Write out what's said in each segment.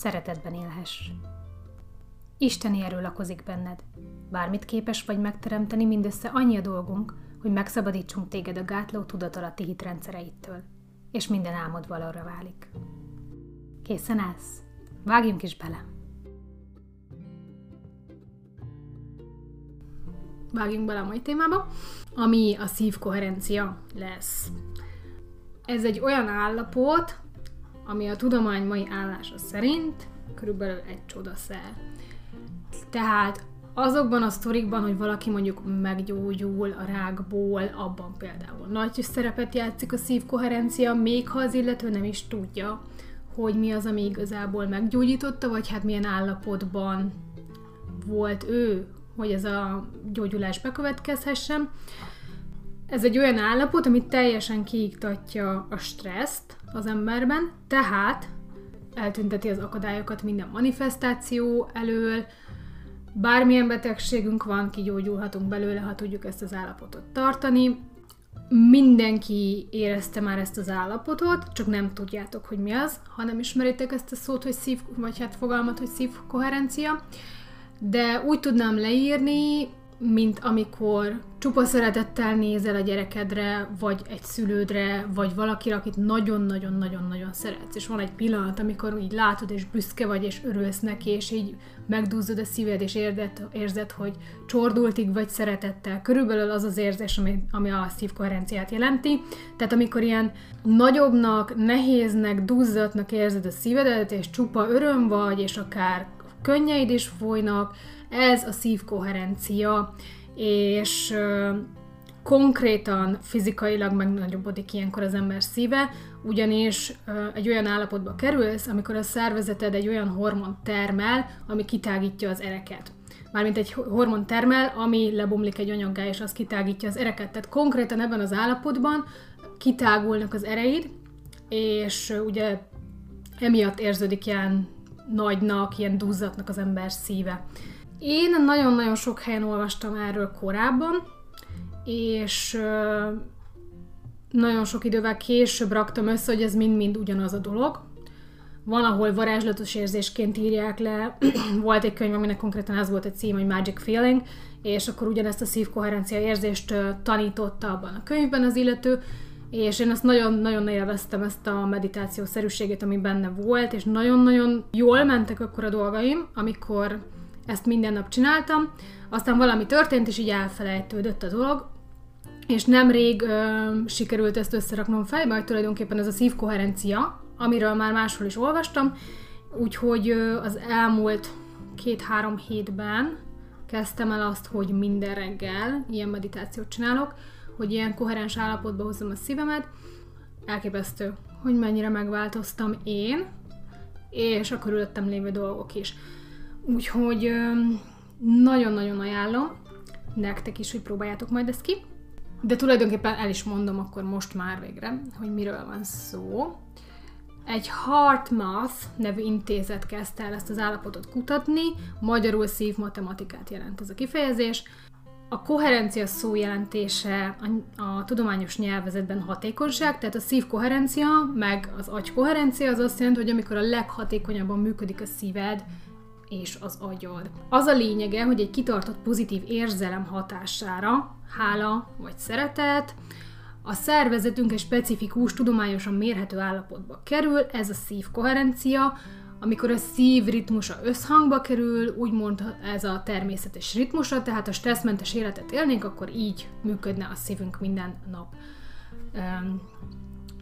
szeretetben élhess. Isteni erő lakozik benned. Bármit képes vagy megteremteni, mindössze annyi a dolgunk, hogy megszabadítsunk téged a gátló tudatalatti hitrendszereittől, és minden álmod valóra válik. Készen állsz? Vágjunk is bele! Vágjunk bele a mai témába, ami a szívkoherencia lesz. Ez egy olyan állapot, ami a tudomány mai állása szerint körülbelül egy csodaszer. Tehát azokban a sztorikban, hogy valaki mondjuk meggyógyul a rákból, abban például nagy szerepet játszik a szívkoherencia, még ha az illető nem is tudja, hogy mi az, ami igazából meggyógyította, vagy hát milyen állapotban volt ő, hogy ez a gyógyulás bekövetkezhessen. Ez egy olyan állapot, ami teljesen kiiktatja a stresszt az emberben, tehát eltünteti az akadályokat minden manifestáció elől, bármilyen betegségünk van, kigyógyulhatunk belőle, ha tudjuk ezt az állapotot tartani. Mindenki érezte már ezt az állapotot, csak nem tudjátok, hogy mi az, ha nem ismeritek ezt a szót, hogy szív, vagy hát fogalmat, hogy szívkoherencia. De úgy tudnám leírni, mint amikor csupa szeretettel nézel a gyerekedre, vagy egy szülődre, vagy valakire, akit nagyon-nagyon-nagyon-nagyon szeretsz. És van egy pillanat, amikor így látod, és büszke vagy, és örülsz neki, és így megduzzad a szíved, és érzed, érzed hogy csordultig vagy szeretettel. Körülbelül az az érzés, ami, ami a szívkoherenciát jelenti. Tehát amikor ilyen nagyobbnak, nehéznek, duzzatnak érzed a szívedet, és csupa öröm vagy, és akár könnyeid is folynak, ez a szívkoherencia, és konkrétan fizikailag megnagyobbodik ilyenkor az ember szíve, ugyanis egy olyan állapotba kerülsz, amikor a szervezeted egy olyan hormon termel, ami kitágítja az ereket. Mármint egy hormon termel, ami lebomlik egy anyaggá, és az kitágítja az ereket. Tehát konkrétan ebben az állapotban kitágulnak az ereid, és ugye emiatt érződik ilyen nagynak, ilyen duzzatnak az ember szíve. Én nagyon-nagyon sok helyen olvastam erről korábban, és nagyon sok idővel később raktam össze, hogy ez mind-mind ugyanaz a dolog. Van, ahol varázslatos érzésként írják le, volt egy könyv, aminek konkrétan ez volt a cím, hogy Magic Feeling, és akkor ugyanezt a szívkoherencia érzést tanította abban a könyvben az illető, és én ezt nagyon-nagyon élveztem, ezt a meditáció szerűségét, ami benne volt, és nagyon-nagyon jól mentek akkor a dolgaim, amikor ezt minden nap csináltam, aztán valami történt, és így elfelejtődött a dolog, és nemrég ö, sikerült ezt összeraknom fejbe, hogy tulajdonképpen ez a szívkoherencia, amiről már máshol is olvastam, úgyhogy ö, az elmúlt két-három hétben kezdtem el azt, hogy minden reggel ilyen meditációt csinálok, hogy ilyen koherens állapotba hozzam a szívemet. Elképesztő, hogy mennyire megváltoztam én, és a körülöttem lévő dolgok is. Úgyhogy nagyon-nagyon ajánlom nektek is, hogy próbáljátok majd ezt ki. De tulajdonképpen el is mondom akkor most már végre, hogy miről van szó. Egy HeartMath nevű intézet kezdte el ezt az állapotot kutatni, magyarul szív matematikát jelent ez a kifejezés. A koherencia szó jelentése a, a tudományos nyelvezetben hatékonyság, tehát a szív koherencia, meg az agy koherencia az azt jelenti, hogy amikor a leghatékonyabban működik a szíved, és az agyad. Az a lényege, hogy egy kitartott pozitív érzelem hatására, hála vagy szeretet, a szervezetünk egy specifikus, tudományosan mérhető állapotba kerül, ez a szívkoherencia, amikor a szív ritmusa összhangba kerül, úgymond ez a természetes ritmusa, tehát a stresszmentes életet élnénk, akkor így működne a szívünk minden nap.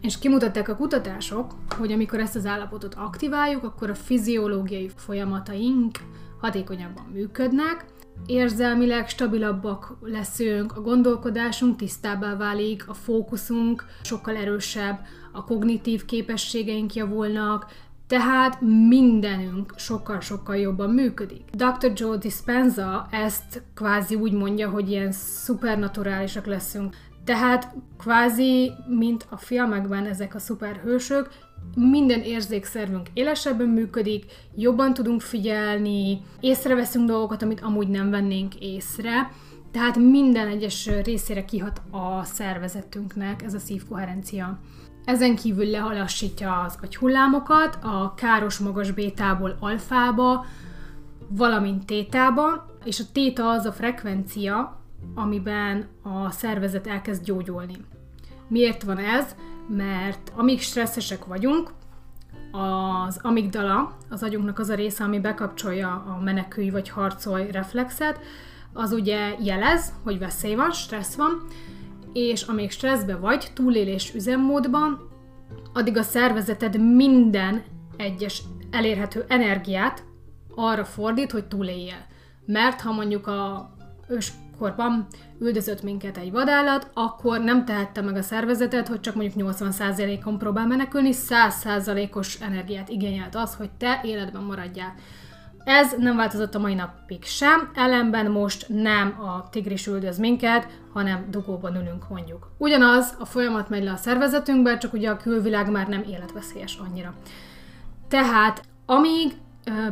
És kimutatták a kutatások, hogy amikor ezt az állapotot aktiváljuk, akkor a fiziológiai folyamataink hatékonyabban működnek, érzelmileg stabilabbak leszünk, a gondolkodásunk tisztábbá válik, a fókuszunk sokkal erősebb, a kognitív képességeink javulnak, tehát mindenünk sokkal-sokkal jobban működik. Dr. Joe Dispenza ezt kvázi úgy mondja, hogy ilyen szupernaturálisak leszünk. Tehát kvázi, mint a filmekben ezek a szuperhősök, minden érzékszervünk élesebben működik, jobban tudunk figyelni, észreveszünk dolgokat, amit amúgy nem vennénk észre, tehát minden egyes részére kihat a szervezetünknek ez a szívkoherencia. Ezen kívül lehalassítja az agyhullámokat a káros magas bétából alfába, valamint tétába, és a téta az a frekvencia, amiben a szervezet elkezd gyógyulni. Miért van ez? Mert amíg stresszesek vagyunk, az amigdala, az agyunknak az a része, ami bekapcsolja a menekülj vagy harcolj reflexet, az ugye jelez, hogy veszély van, stressz van, és amíg stresszbe vagy, túlélés üzemmódban, addig a szervezeted minden egyes elérhető energiát arra fordít, hogy túléljél. Mert ha mondjuk a őskorban üldözött minket egy vadállat, akkor nem tehette meg a szervezetet, hogy csak mondjuk 80%-on próbál menekülni, 100%-os energiát igényelt az, hogy te életben maradjál. Ez nem változott a mai napig sem, ellenben most nem a tigris üldöz minket, hanem dugóban ülünk mondjuk. Ugyanaz, a folyamat megy le a szervezetünkbe, csak ugye a külvilág már nem életveszélyes annyira. Tehát amíg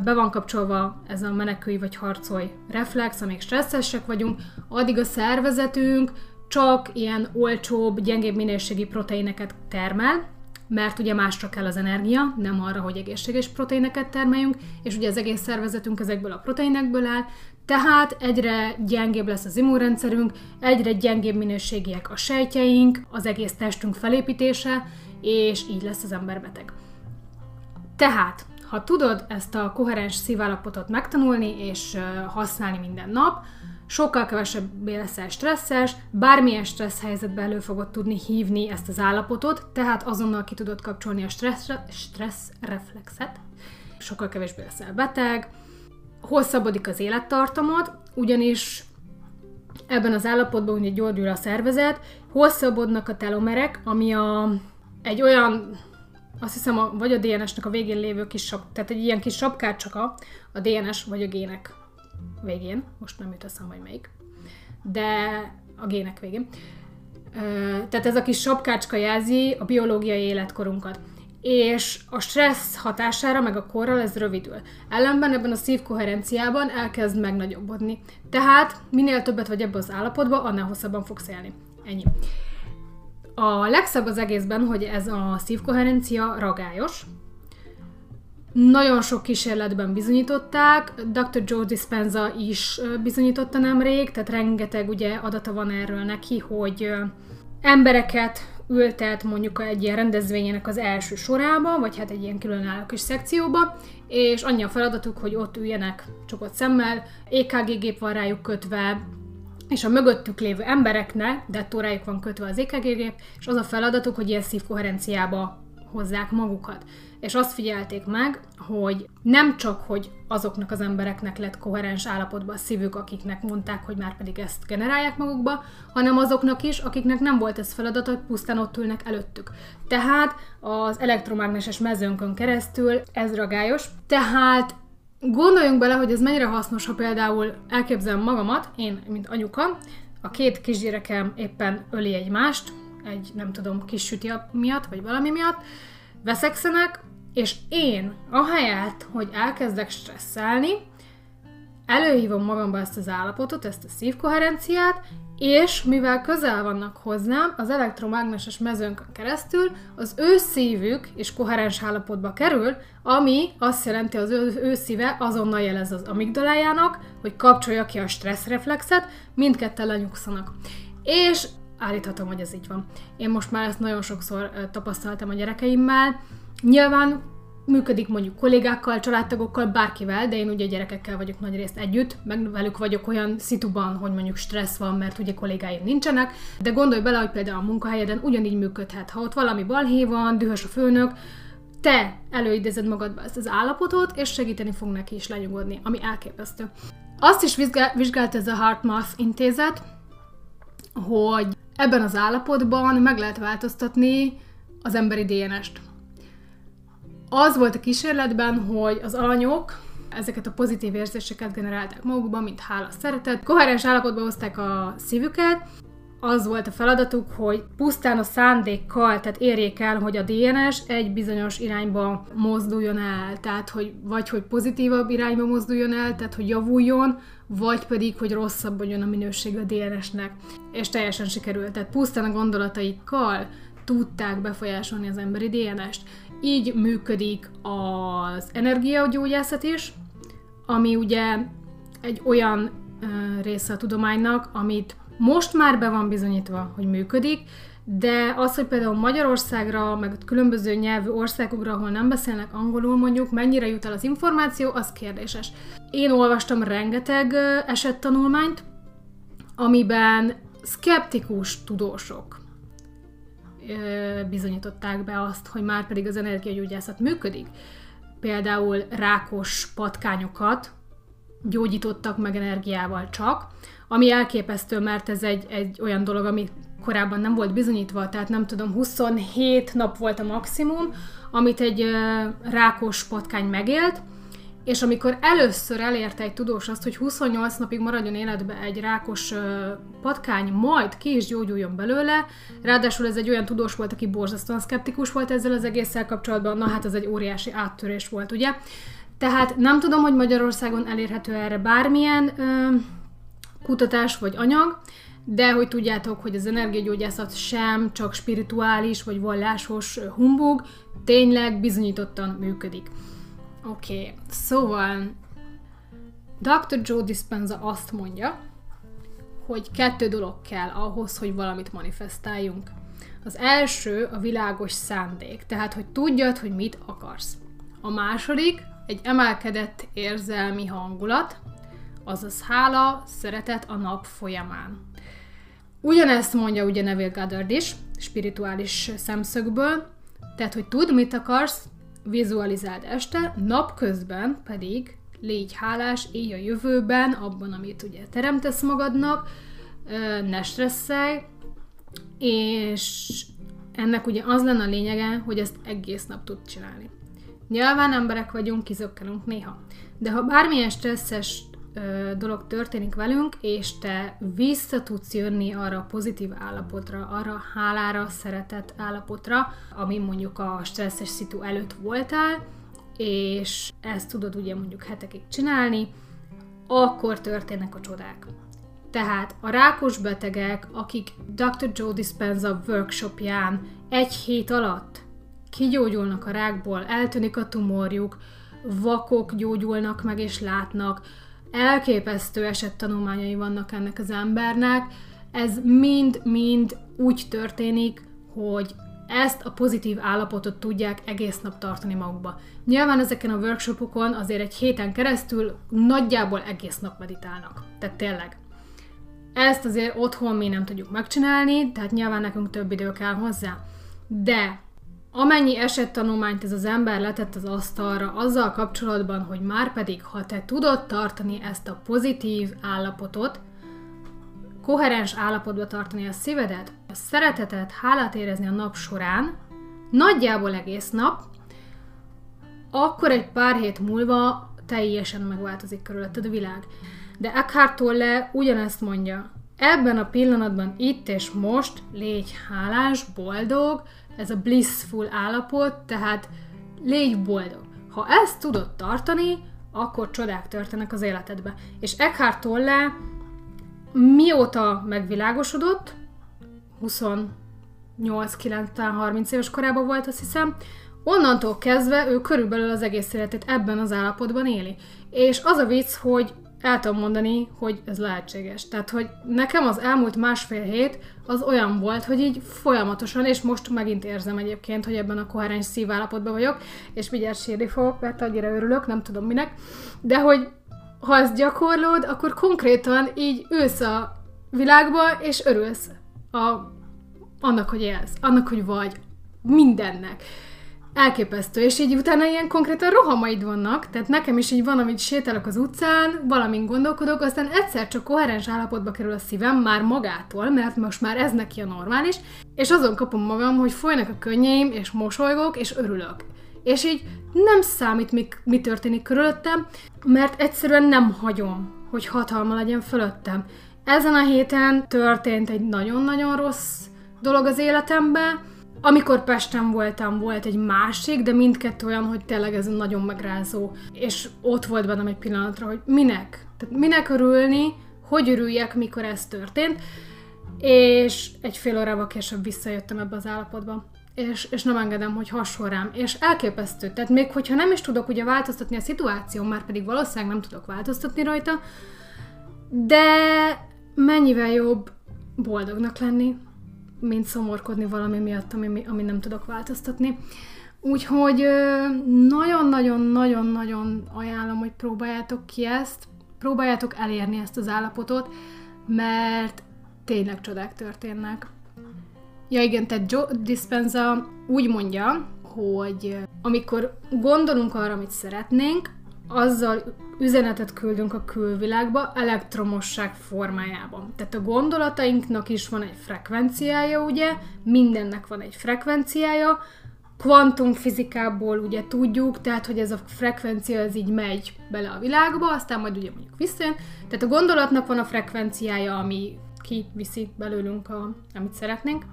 be van kapcsolva ez a menekülj vagy harcolj reflex, amíg stresszesek vagyunk, addig a szervezetünk csak ilyen olcsóbb, gyengébb minőségi proteineket termel, mert ugye másra kell az energia, nem arra, hogy egészséges proteineket termeljünk, és ugye az egész szervezetünk ezekből a proteinekből áll, tehát egyre gyengébb lesz az immunrendszerünk, egyre gyengébb minőségiek a sejtjeink, az egész testünk felépítése, és így lesz az ember beteg. Tehát, ha tudod ezt a koherens szívállapotot megtanulni és használni minden nap, sokkal kevesebbé leszel stresszes, bármilyen stressz helyzetben elő fogod tudni hívni ezt az állapotot, tehát azonnal ki tudod kapcsolni a stressz, stressz reflexet, sokkal kevésbé leszel beteg, hosszabbodik az élettartamod, ugyanis ebben az állapotban ugye gyógyul a szervezet, hosszabbodnak a telomerek, ami a, egy olyan, azt hiszem, a, vagy a DNS-nek a végén lévő kis sap, tehát egy ilyen kis sapkácsaka a DNS vagy a gének végén, most nem jut eszembe, hogy melyik, de a gének végén. Tehát ez a kis sapkácska jelzi a biológiai életkorunkat és a stressz hatására, meg a korral ez rövidül. Ellenben ebben a szívkoherenciában elkezd megnagyobbodni. Tehát minél többet vagy ebben az állapotban, annál hosszabban fogsz élni. Ennyi. A legszebb az egészben, hogy ez a szívkoherencia ragályos, nagyon sok kísérletben bizonyították, Dr. Joe Dispenza is bizonyította nemrég, tehát rengeteg ugye adata van erről neki, hogy embereket ültet mondjuk egy ilyen rendezvényének az első sorába, vagy hát egy ilyen különálló kis szekcióba, és annyi a feladatuk, hogy ott üljenek csukott szemmel, EKG gép van rájuk kötve, és a mögöttük lévő embereknek dettórájuk van kötve az EKG gép, és az a feladatuk, hogy ilyen szívkoherenciába hozzák magukat és azt figyelték meg, hogy nem csak, hogy azoknak az embereknek lett koherens állapotban a szívük, akiknek mondták, hogy már pedig ezt generálják magukba, hanem azoknak is, akiknek nem volt ez feladat, hogy pusztán ott ülnek előttük. Tehát az elektromágneses mezőnkön keresztül ez ragályos. Tehát gondoljunk bele, hogy ez mennyire hasznos, ha például elképzelem magamat, én, mint anyuka, a két kisgyerekem éppen öli egymást, egy, nem tudom, kis süti miatt, vagy valami miatt, veszekszenek, és én, ahelyett, hogy elkezdek stresszelni, előhívom magamba ezt az állapotot, ezt a szívkoherenciát, és mivel közel vannak hozzám, az elektromágneses mezőnkön keresztül az ő szívük és koherens állapotba kerül, ami azt jelenti, az ő, ő szíve azonnal jelez az amigdalájának, hogy kapcsolja ki a stresszreflexet, mindketten lenyugszanak. És állíthatom, hogy ez így van. Én most már ezt nagyon sokszor tapasztaltam a gyerekeimmel, Nyilván működik mondjuk kollégákkal, családtagokkal, bárkivel, de én ugye gyerekekkel vagyok nagy részt együtt, meg velük vagyok olyan szituban, hogy mondjuk stressz van, mert ugye kollégáim nincsenek, de gondolj bele, hogy például a munkahelyeden ugyanígy működhet. Ha ott valami balhé van, dühös a főnök, te előidézed magadba ezt az állapotot, és segíteni fog neki is lenyugodni, ami elképesztő. Azt is vizsgált ez a HeartMath intézet, hogy ebben az állapotban meg lehet változtatni az emberi DNS-t. Az volt a kísérletben, hogy az alanyok ezeket a pozitív érzéseket generálták magukban, mint hála, szeretet. Koherens állapotba hozták a szívüket, az volt a feladatuk, hogy pusztán a szándékkal, tehát érjék el, hogy a DNS egy bizonyos irányba mozduljon el, tehát hogy vagy hogy pozitívabb irányba mozduljon el, tehát hogy javuljon, vagy pedig, hogy rosszabbodjon a minőség a DNS-nek. És teljesen sikerült. Tehát pusztán a gondolataikkal tudták befolyásolni az emberi DNS-t. Így működik az energiagyógyászat is, ami ugye egy olyan része a tudománynak, amit most már be van bizonyítva, hogy működik, de az, hogy például Magyarországra, meg különböző nyelvű országokra, ahol nem beszélnek angolul mondjuk, mennyire jut el az információ, az kérdéses. Én olvastam rengeteg esettanulmányt, amiben szkeptikus tudósok bizonyították be azt, hogy már pedig az energiagyógyászat működik. Például rákos patkányokat gyógyítottak meg energiával csak, ami elképesztő, mert ez egy, egy olyan dolog, ami korábban nem volt bizonyítva, tehát nem tudom, 27 nap volt a maximum, amit egy rákos patkány megélt, és amikor először elérte egy tudós azt, hogy 28 napig maradjon életbe egy rákos patkány, majd ki is gyógyuljon belőle, ráadásul ez egy olyan tudós volt, aki borzasztóan szkeptikus volt ezzel az egésszel kapcsolatban, na hát ez egy óriási áttörés volt, ugye? Tehát nem tudom, hogy Magyarországon elérhető erre bármilyen ö, kutatás vagy anyag, de hogy tudjátok, hogy az energiagyógyászat sem csak spirituális vagy vallásos humbug, tényleg bizonyítottan működik. Oké, okay. szóval Dr. Joe Dispenza azt mondja, hogy kettő dolog kell ahhoz, hogy valamit manifestáljunk. Az első a világos szándék, tehát hogy tudjad, hogy mit akarsz. A második egy emelkedett érzelmi hangulat, azaz hála, szeretet a nap folyamán. Ugyanezt mondja ugye Neville Goddard is, spirituális szemszögből, tehát, hogy tudd, mit akarsz, vizualizáld este, napközben pedig légy hálás, élj a jövőben, abban, amit ugye teremtesz magadnak, ne stresszelj, és ennek ugye az lenne a lényege, hogy ezt egész nap tud csinálni. Nyilván emberek vagyunk, kizökkenünk néha. De ha bármilyen stresszes ö, dolog történik velünk, és te vissza tudsz jönni arra a pozitív állapotra, arra a hálára, szeretett állapotra, ami mondjuk a stresszes szitu előtt voltál, és ezt tudod ugye mondjuk hetekig csinálni, akkor történnek a csodák. Tehát a rákos betegek, akik Dr. Joe Dispenza workshopján egy hét alatt kigyógyulnak a rákból, eltűnik a tumorjuk, vakok gyógyulnak meg és látnak, elképesztő esettanulmányai vannak ennek az embernek, ez mind-mind úgy történik, hogy ezt a pozitív állapotot tudják egész nap tartani magukba. Nyilván ezeken a workshopokon azért egy héten keresztül nagyjából egész nap meditálnak. Tehát tényleg. Ezt azért otthon mi nem tudjuk megcsinálni, tehát nyilván nekünk több idő kell hozzá. De Amennyi esettanulmányt ez az ember letett az asztalra azzal kapcsolatban, hogy már pedig, ha te tudod tartani ezt a pozitív állapotot, koherens állapotba tartani a szívedet, a szeretetet, hálát érezni a nap során, nagyjából egész nap, akkor egy pár hét múlva teljesen megváltozik körülötted a világ. De Eckhart Tolle ugyanezt mondja, ebben a pillanatban, itt és most légy hálás, boldog, ez a blissful állapot, tehát légy boldog. Ha ezt tudod tartani, akkor csodák történnek az életedbe. És Eckhart Tolle mióta megvilágosodott, 28-9-30 éves korában volt, azt hiszem, onnantól kezdve ő körülbelül az egész életét ebben az állapotban éli. És az a vicc, hogy el tudom mondani, hogy ez lehetséges. Tehát, hogy nekem az elmúlt másfél hét az olyan volt, hogy így folyamatosan, és most megint érzem egyébként, hogy ebben a koherens szívállapotban vagyok, és mindjárt sírni fogok, mert annyira örülök, nem tudom minek, de hogy ha ezt gyakorlod, akkor konkrétan így ülsz a világba, és örülsz a, annak, hogy élsz, annak, hogy vagy, mindennek elképesztő, és így utána ilyen konkrétan rohamaid vannak, tehát nekem is így van, amit sétálok az utcán, valamin gondolkodok, aztán egyszer csak koherens állapotba kerül a szívem már magától, mert most már ez neki a normális, és azon kapom magam, hogy folynak a könnyeim, és mosolygok, és örülök. És így nem számít, mi, mi történik körülöttem, mert egyszerűen nem hagyom, hogy hatalma legyen fölöttem. Ezen a héten történt egy nagyon-nagyon rossz dolog az életemben, amikor Pesten voltam, volt egy másik, de mindkettő olyan, hogy tényleg ez nagyon megrázó. És ott volt bennem egy pillanatra, hogy minek? Tehát minek örülni, hogy örüljek, mikor ez történt. És egy fél órával később visszajöttem ebbe az állapotba. És, és nem engedem, hogy hasonl rám. És elképesztő. Tehát még hogyha nem is tudok ugye változtatni a szituáció, már pedig valószínűleg nem tudok változtatni rajta, de mennyivel jobb boldognak lenni, mint szomorkodni valami miatt, ami, ami nem tudok változtatni. Úgyhogy nagyon-nagyon-nagyon-nagyon ajánlom, hogy próbáljátok ki ezt, próbáljátok elérni ezt az állapotot, mert tényleg csodák történnek. Ja igen, tehát Joe Dispenza úgy mondja, hogy amikor gondolunk arra, amit szeretnénk, azzal üzenetet küldünk a külvilágba elektromosság formájában. Tehát a gondolatainknak is van egy frekvenciája, ugye, mindennek van egy frekvenciája, kvantumfizikából ugye tudjuk, tehát hogy ez a frekvencia ez így megy bele a világba, aztán majd ugye mondjuk visszajön. Tehát a gondolatnak van a frekvenciája, ami kiviszi belőlünk, a, amit szeretnénk,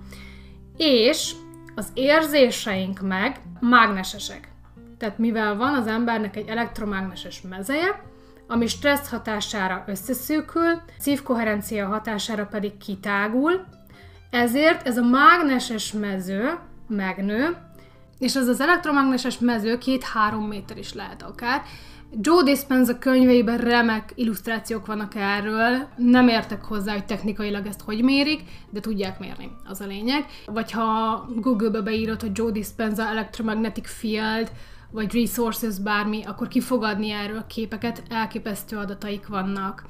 és az érzéseink meg mágnesesek. Tehát mivel van az embernek egy elektromágneses mezeje, ami stressz hatására összeszűkül, szívkoherencia hatására pedig kitágul, ezért ez a mágneses mező megnő, és ez az elektromágneses mező két-három méter is lehet akár. Joe Dispenza könyveiben remek illusztrációk vannak erről, nem értek hozzá, hogy technikailag ezt hogy mérik, de tudják mérni, az a lényeg. Vagy ha Google-be beírod, hogy Joe Dispenza Electromagnetic Field, vagy resources, bármi, akkor kifogadni erről képeket, elképesztő adataik vannak.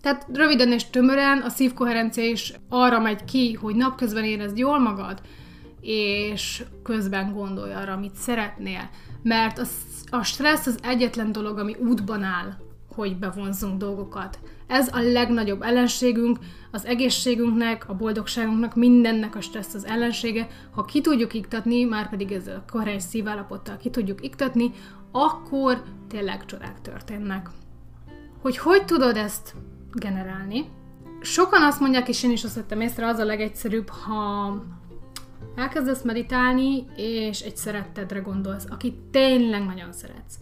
Tehát röviden és tömören a szívkoherencia is arra megy ki, hogy napközben érezd jól magad, és közben gondolj arra, amit szeretnél. Mert a, a stressz az egyetlen dolog, ami útban áll, hogy bevonzunk dolgokat. Ez a legnagyobb ellenségünk, az egészségünknek, a boldogságunknak, mindennek a stressz az ellensége. Ha ki tudjuk iktatni, már pedig ezzel a koherens szívállapottal ki tudjuk iktatni, akkor tényleg csodák történnek. Hogy hogy tudod ezt generálni? Sokan azt mondják, és én is azt vettem észre, az a legegyszerűbb, ha elkezdesz meditálni, és egy szerettedre gondolsz, aki tényleg nagyon szeretsz.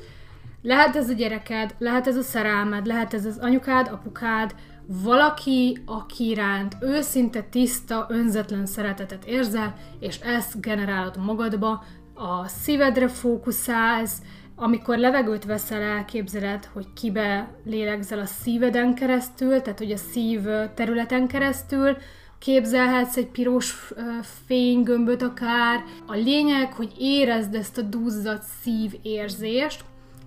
Lehet ez a gyereked, lehet ez a szerelmed, lehet ez az anyukád, apukád, valaki, aki iránt őszinte, tiszta, önzetlen szeretetet érzel, és ezt generálod magadba, a szívedre fókuszálsz, amikor levegőt veszel, elképzeled, hogy kibe lélegzel a szíveden keresztül, tehát hogy a szív területen keresztül, képzelhetsz egy piros fénygömböt akár. A lényeg, hogy érezd ezt a duzzadt szív érzést,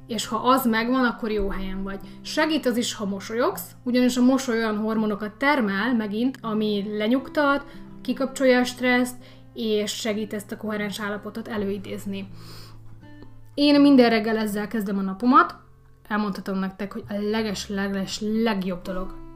és ha az megvan, akkor jó helyen vagy. Segít az is, ha mosolyogsz, ugyanis a mosoly olyan hormonokat termel megint, ami lenyugtat, kikapcsolja a stresszt, és segít ezt a koherens állapotot előidézni. Én minden reggel ezzel kezdem a napomat, elmondhatom nektek, hogy a leges-leges legjobb dolog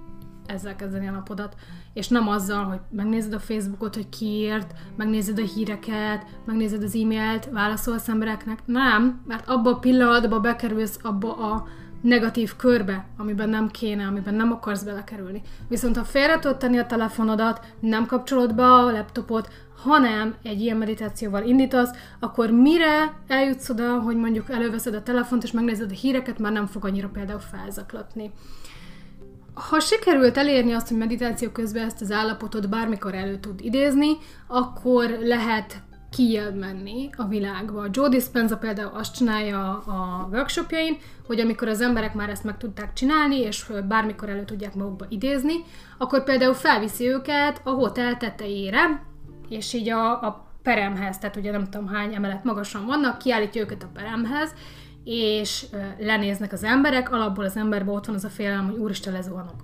ezzel kezdeni a napodat és nem azzal, hogy megnézed a Facebookot, hogy kiírt, megnézed a híreket, megnézed az e-mailt, válaszolsz embereknek. Nem, mert abba a pillanatban bekerülsz abba a negatív körbe, amiben nem kéne, amiben nem akarsz belekerülni. Viszont ha félre tudod tenni a telefonodat, nem kapcsolod be a laptopot, hanem egy ilyen meditációval indítasz, akkor mire eljutsz oda, hogy mondjuk előveszed a telefont és megnézed a híreket, már nem fog annyira például felzaklatni ha sikerült elérni azt, hogy meditáció közben ezt az állapotot bármikor elő tud idézni, akkor lehet kijebb menni a világba. Joe Dispenza például azt csinálja a workshopjain, hogy amikor az emberek már ezt meg tudták csinálni, és bármikor elő tudják magukba idézni, akkor például felviszi őket a hotel tetejére, és így a, a peremhez, tehát ugye nem tudom hány emelet magasan vannak, kiállítja őket a peremhez, és lenéznek az emberek, alapból az emberben ott van az a félelem, hogy úristen lezuhanok.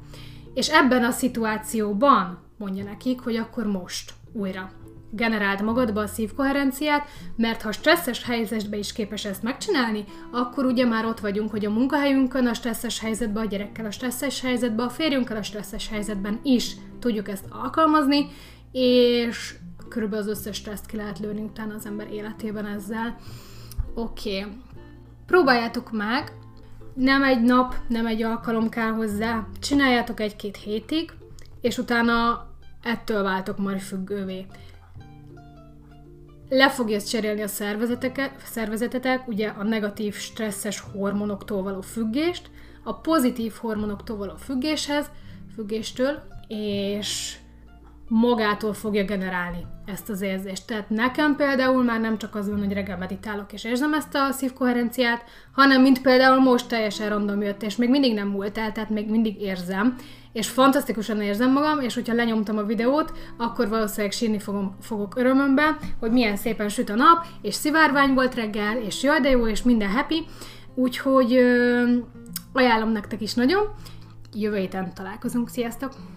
És ebben a szituációban mondja nekik, hogy akkor most újra generáld magadba a szívkoherenciát, mert ha stresszes helyzetben is képes ezt megcsinálni, akkor ugye már ott vagyunk, hogy a munkahelyünkön, a stresszes helyzetben, a gyerekkel a stresszes helyzetben, a férjünkkel a stresszes helyzetben is tudjuk ezt alkalmazni, és körülbelül az összes stresszt ki lehet lőni utána az ember életében ezzel. Oké. Okay. Próbáljátok meg, nem egy nap, nem egy alkalom kell hozzá, csináljátok egy-két hétig, és utána ettől váltok majd függővé. Le fogja cserélni a szervezetetek, ugye a negatív stresszes hormonoktól való függést, a pozitív hormonoktól való függéshez, függéstől, és magától fogja generálni ezt az érzést. Tehát nekem például már nem csak az van, hogy reggel meditálok és érzem ezt a szívkoherenciát, hanem mint például most teljesen random jött, és még mindig nem múlt el, tehát még mindig érzem, és fantasztikusan érzem magam, és hogyha lenyomtam a videót, akkor valószínűleg sírni fogom, fogok örömömbe, hogy milyen szépen süt a nap, és szivárvány volt reggel, és jaj de jó, és minden happy, úgyhogy ö, ajánlom nektek is nagyon. Jövő héten találkozunk, sziasztok!